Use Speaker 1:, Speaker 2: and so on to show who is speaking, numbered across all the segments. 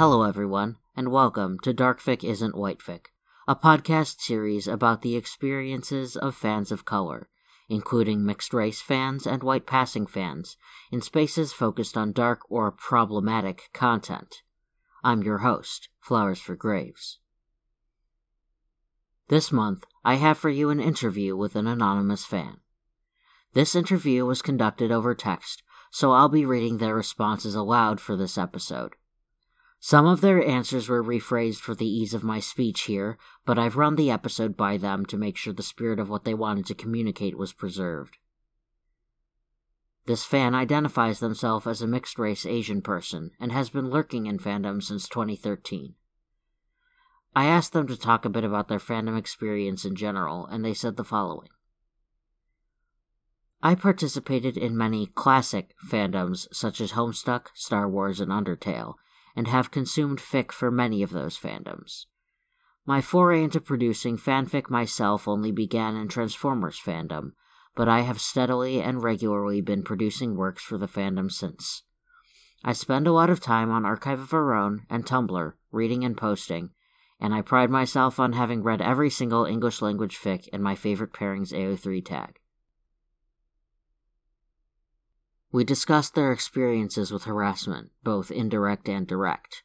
Speaker 1: Hello, everyone, and welcome to Darkfic Isn't Whitefic, a podcast series about the experiences of fans of color, including mixed race fans and white passing fans, in spaces focused on dark or problematic content. I'm your host, Flowers for Graves. This month, I have for you an interview with an anonymous fan. This interview was conducted over text, so I'll be reading their responses aloud for this episode. Some of their answers were rephrased for the ease of my speech here, but I've run the episode by them to make sure the spirit of what they wanted to communicate was preserved. This fan identifies themselves as a mixed race Asian person and has been lurking in fandom since 2013. I asked them to talk a bit about their fandom experience in general, and they said the following I participated in many classic fandoms such as Homestuck, Star Wars, and Undertale and have consumed fic for many of those fandoms. My foray into producing fanfic myself only began in Transformers fandom, but I have steadily and regularly been producing works for the fandom since. I spend a lot of time on Archive of Our Own and Tumblr, reading and posting, and I pride myself on having read every single English language fic in my favorite pairings AO3 tag. We discussed their experiences with harassment, both indirect and direct.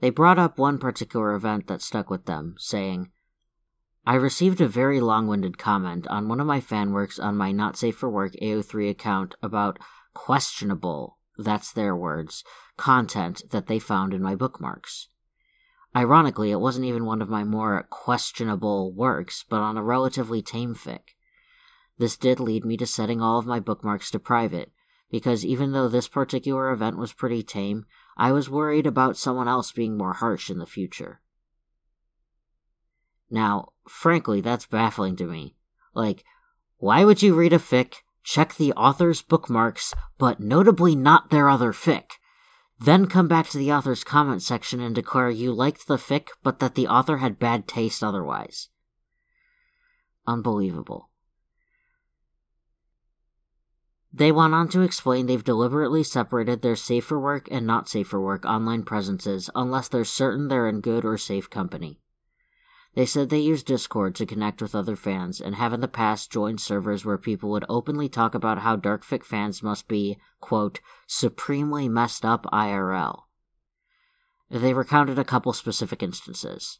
Speaker 1: They brought up one particular event that stuck with them, saying, I received a very long winded comment on one of my fan works on my Not Safe for Work AO3 account about questionable, that's their words, content that they found in my bookmarks. Ironically, it wasn't even one of my more questionable works, but on a relatively tame fic. This did lead me to setting all of my bookmarks to private, because even though this particular event was pretty tame, I was worried about someone else being more harsh in the future. Now, frankly, that's baffling to me. Like, why would you read a fic, check the author's bookmarks, but notably not their other fic? Then come back to the author's comment section and declare you liked the fic, but that the author had bad taste otherwise. Unbelievable. They went on to explain they've deliberately separated their safer work and not safer work online presences unless they're certain they're in good or safe company. They said they use Discord to connect with other fans and have in the past joined servers where people would openly talk about how Darkfic fans must be, quote, supremely messed up IRL. They recounted a couple specific instances.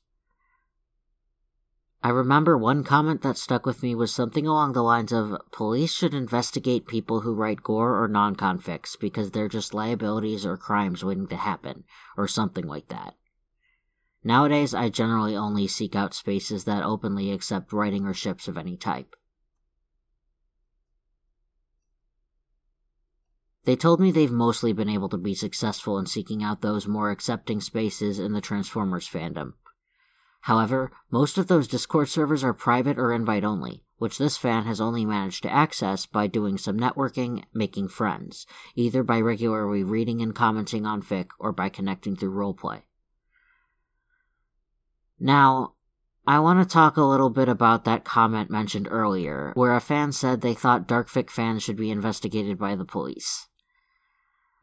Speaker 1: I remember one comment that stuck with me was something along the lines of police should investigate people who write gore or non confics because they're just liabilities or crimes waiting to happen, or something like that. Nowadays, I generally only seek out spaces that openly accept writing or ships of any type. They told me they've mostly been able to be successful in seeking out those more accepting spaces in the Transformers fandom, However, most of those Discord servers are private or invite only, which this fan has only managed to access by doing some networking, making friends, either by regularly reading and commenting on fic or by connecting through roleplay. Now, I want to talk a little bit about that comment mentioned earlier, where a fan said they thought Darkfic fans should be investigated by the police.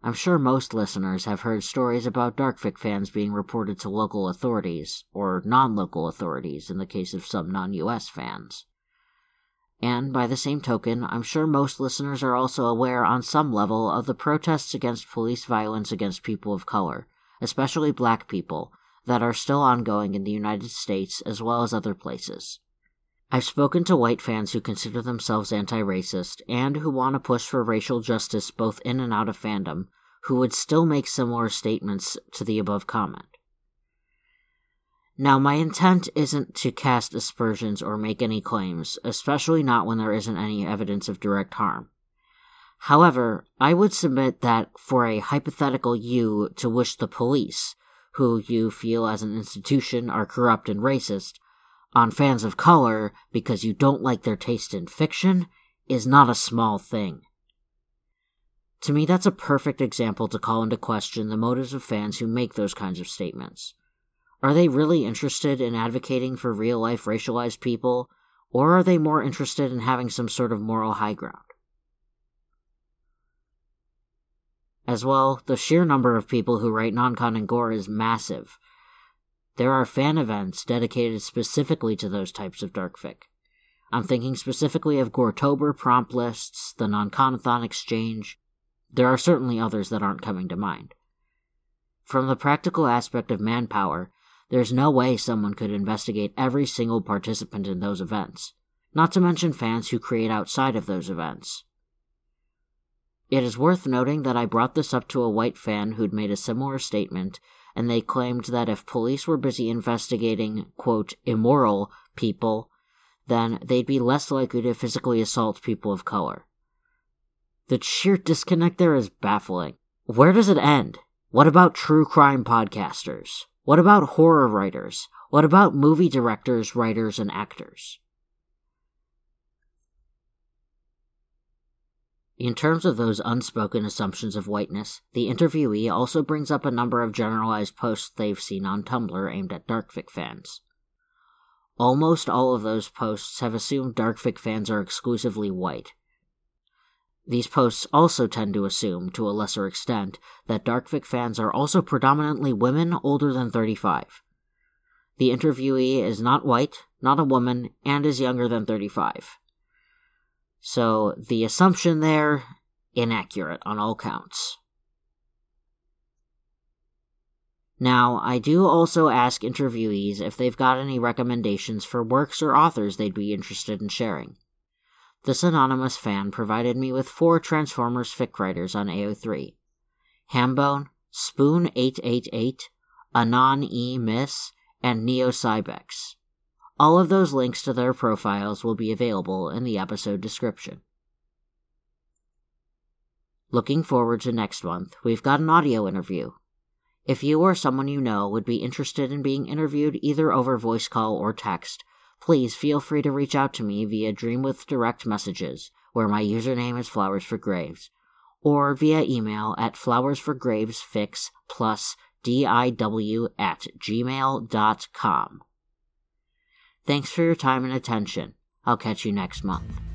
Speaker 1: I'm sure most listeners have heard stories about Darkfic fans being reported to local authorities, or non local authorities in the case of some non US fans. And by the same token, I'm sure most listeners are also aware on some level of the protests against police violence against people of color, especially black people, that are still ongoing in the United States as well as other places. I've spoken to white fans who consider themselves anti racist and who want to push for racial justice both in and out of fandom, who would still make similar statements to the above comment. Now, my intent isn't to cast aspersions or make any claims, especially not when there isn't any evidence of direct harm. However, I would submit that for a hypothetical you to wish the police, who you feel as an institution are corrupt and racist, on fans of color because you don't like their taste in fiction is not a small thing. To me, that's a perfect example to call into question the motives of fans who make those kinds of statements. Are they really interested in advocating for real life racialized people, or are they more interested in having some sort of moral high ground? As well, the sheer number of people who write non-con and gore is massive. There are fan events dedicated specifically to those types of darkfic. I'm thinking specifically of Goretober, prompt lists, the non-conathon exchange. There are certainly others that aren't coming to mind. From the practical aspect of manpower, there's no way someone could investigate every single participant in those events, not to mention fans who create outside of those events. It is worth noting that I brought this up to a white fan who'd made a similar statement, and they claimed that if police were busy investigating, quote, immoral people, then they'd be less likely to physically assault people of color. The sheer disconnect there is baffling. Where does it end? What about true crime podcasters? What about horror writers? What about movie directors, writers, and actors? In terms of those unspoken assumptions of whiteness, the interviewee also brings up a number of generalized posts they've seen on Tumblr aimed at Darkfic fans. Almost all of those posts have assumed Darkfic fans are exclusively white, these posts also tend to assume, to a lesser extent, that Darkfic fans are also predominantly women older than 35. The interviewee is not white, not a woman, and is younger than 35. So the assumption there, inaccurate on all counts. Now, I do also ask interviewees if they've got any recommendations for works or authors they'd be interested in sharing. This anonymous fan provided me with four Transformers fic writers on AO3 Hambone, Spoon888, Anon E. Miss, and Neocybex. All of those links to their profiles will be available in the episode description. Looking forward to next month, we've got an audio interview. If you or someone you know would be interested in being interviewed either over voice call or text, please feel free to reach out to me via Dreamwidth direct messages, where my username is Flowers for Graves, or via email at flowersforgravesfics plus diw at gmail.com. Thanks for your time and attention. I'll catch you next month.